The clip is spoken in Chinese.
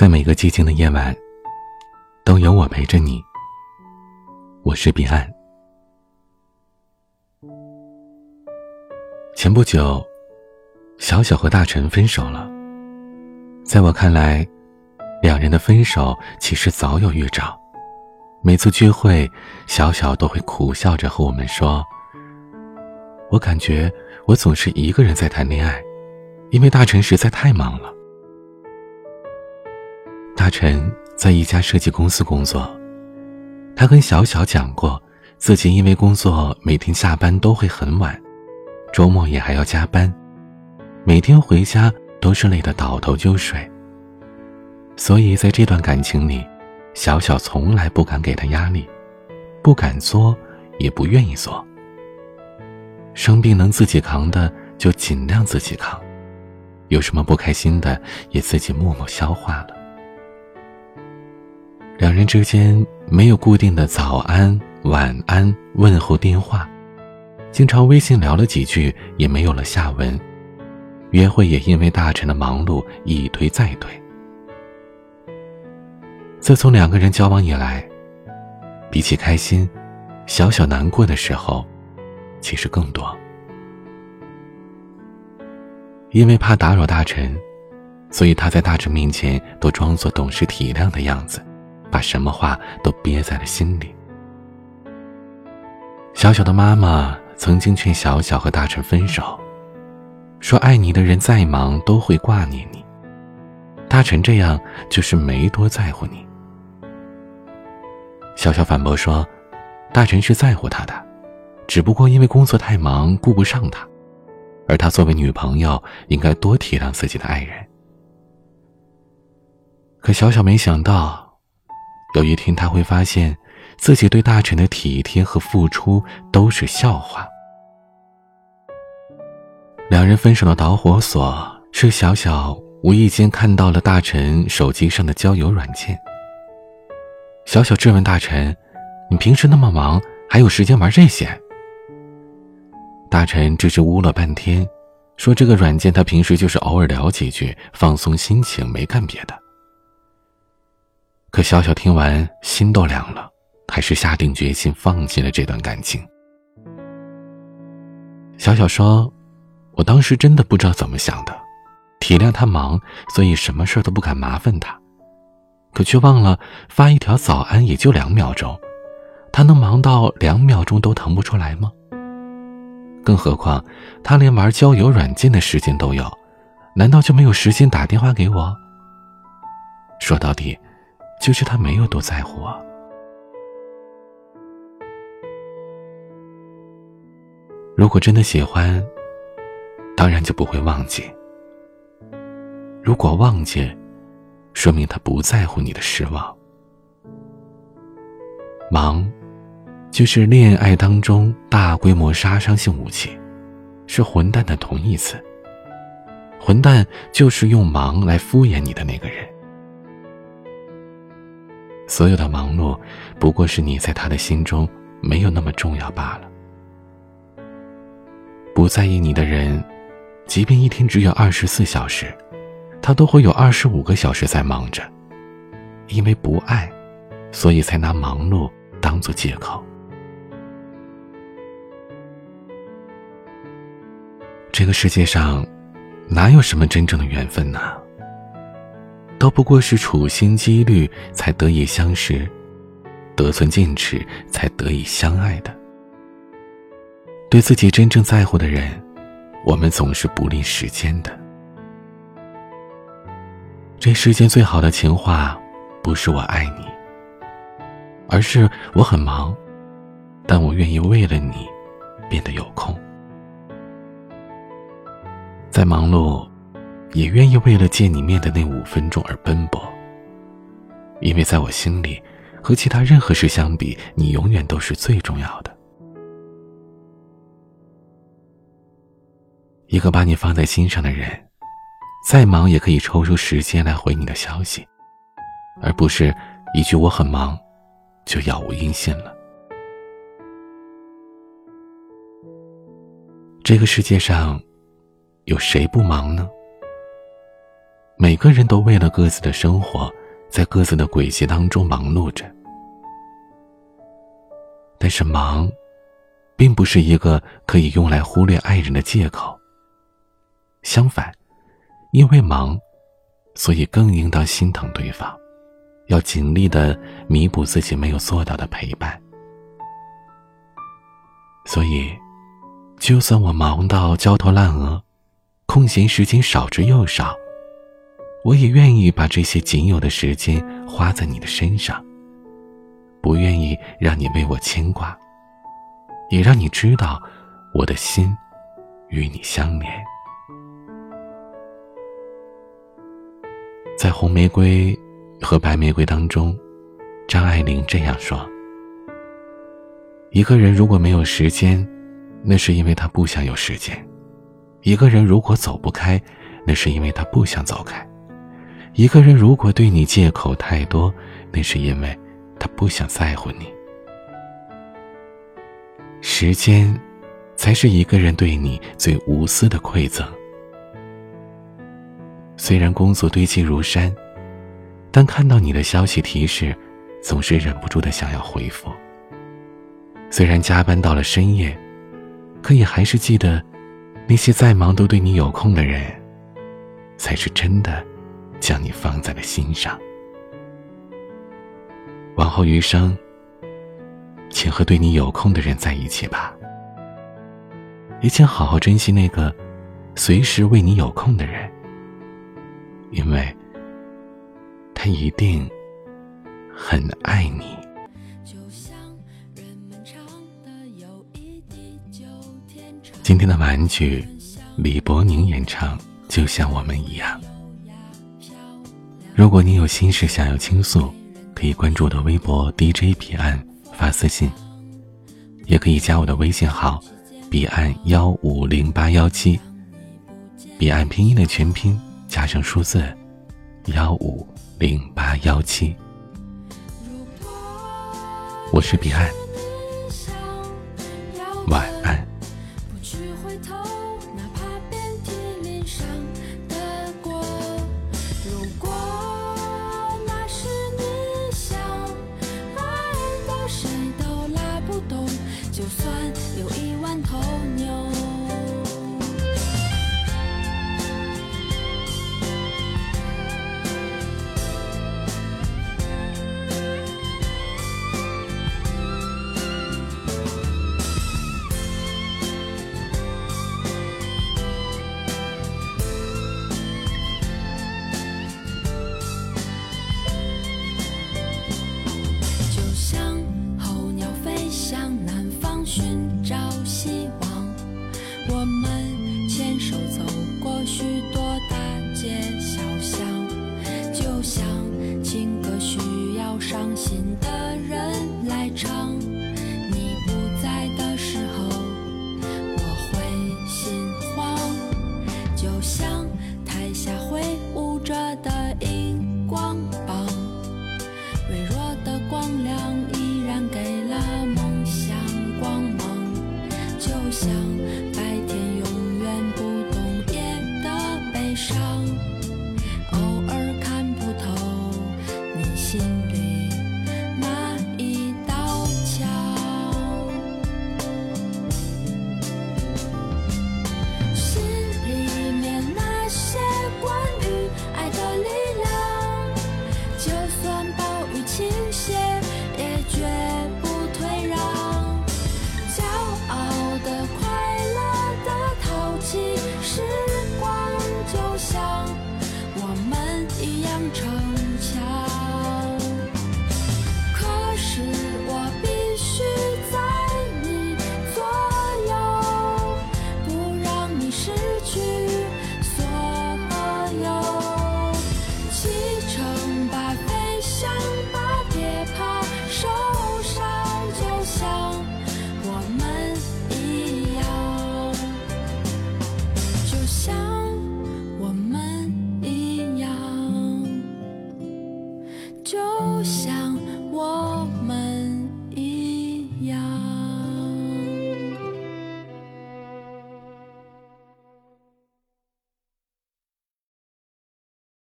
在每个寂静的夜晚，都有我陪着你。我是彼岸。前不久，小小和大陈分手了。在我看来，两人的分手其实早有预兆。每次聚会，小小都会苦笑着和我们说：“我感觉我总是一个人在谈恋爱，因为大臣实在太忙了。”晨在一家设计公司工作，他跟小小讲过，自己因为工作每天下班都会很晚，周末也还要加班，每天回家都是累得倒头就睡。所以在这段感情里，小小从来不敢给他压力，不敢作，也不愿意作。生病能自己扛的就尽量自己扛，有什么不开心的也自己默默消化了。两人之间没有固定的早安、晚安问候电话，经常微信聊了几句也没有了下文，约会也因为大臣的忙碌一推再推。自从两个人交往以来，比起开心，小小难过的时候，其实更多。因为怕打扰大臣，所以他在大臣面前都装作懂事体谅的样子。什么话都憋在了心里。小小的妈妈曾经劝小小和大臣分手，说爱你的人再忙都会挂念你，大臣这样就是没多在乎你。小小反驳说，大臣是在乎他的，只不过因为工作太忙顾不上他，而他作为女朋友应该多体谅自己的爱人。可小小没想到。有一天，他会发现，自己对大臣的体贴和付出都是笑话。两人分手的导火索是小小无意间看到了大臣手机上的交友软件。小小质问大臣：“你平时那么忙，还有时间玩这些？”大臣支支吾吾了半天，说：“这个软件他平时就是偶尔聊几句，放松心情，没干别的。”可小小听完，心都凉了，还是下定决心放弃了这段感情。小小说：“我当时真的不知道怎么想的，体谅他忙，所以什么事都不敢麻烦他。可却忘了发一条早安也就两秒钟，他能忙到两秒钟都腾不出来吗？更何况他连玩交友软件的时间都有，难道就没有时间打电话给我？说到底。”就是他没有多在乎我。如果真的喜欢，当然就不会忘记。如果忘记，说明他不在乎你的失望。忙，就是恋爱当中大规模杀伤性武器，是混蛋的同义词。混蛋就是用忙来敷衍你的那个人。所有的忙碌，不过是你在他的心中没有那么重要罢了。不在意你的人，即便一天只有二十四小时，他都会有二十五个小时在忙着。因为不爱，所以才拿忙碌当做借口。这个世界上，哪有什么真正的缘分呢？都不过是处心积虑才得以相识，得寸进尺才得以相爱的。对自己真正在乎的人，我们总是不吝时间的。这世间最好的情话，不是我爱你，而是我很忙，但我愿意为了你变得有空，在忙碌。也愿意为了见你面的那五分钟而奔波，因为在我心里，和其他任何事相比，你永远都是最重要的。一个把你放在心上的人，再忙也可以抽出时间来回你的消息，而不是一句“我很忙”就杳无音信了。这个世界上，有谁不忙呢？每个人都为了各自的生活，在各自的轨迹当中忙碌着。但是忙，并不是一个可以用来忽略爱人的借口。相反，因为忙，所以更应当心疼对方，要尽力的弥补自己没有做到的陪伴。所以，就算我忙到焦头烂额，空闲时间少之又少，我也愿意把这些仅有的时间花在你的身上。不愿意让你为我牵挂，也让你知道我的心与你相连。在红玫瑰和白玫瑰当中，张爱玲这样说：“一个人如果没有时间，那是因为他不想有时间；一个人如果走不开，那是因为他不想走开；一个人如果对你借口太多，那是因为……”他不想在乎你，时间，才是一个人对你最无私的馈赠。虽然工作堆积如山，但看到你的消息提示，总是忍不住的想要回复。虽然加班到了深夜，可也还是记得，那些再忙都对你有空的人，才是真的将你放在了心上。往后余生，请和对你有空的人在一起吧。也请好好珍惜那个随时为你有空的人，因为他一定很爱你。今天的玩具，李伯宁演唱《就像我们一样》。如果你有心事想要倾诉。可以关注我的微博 DJ 彼岸发私信，也可以加我的微信号彼岸幺五零八幺七，彼岸拼音的全拼加上数字幺五零八幺七。我是彼岸，晚安。像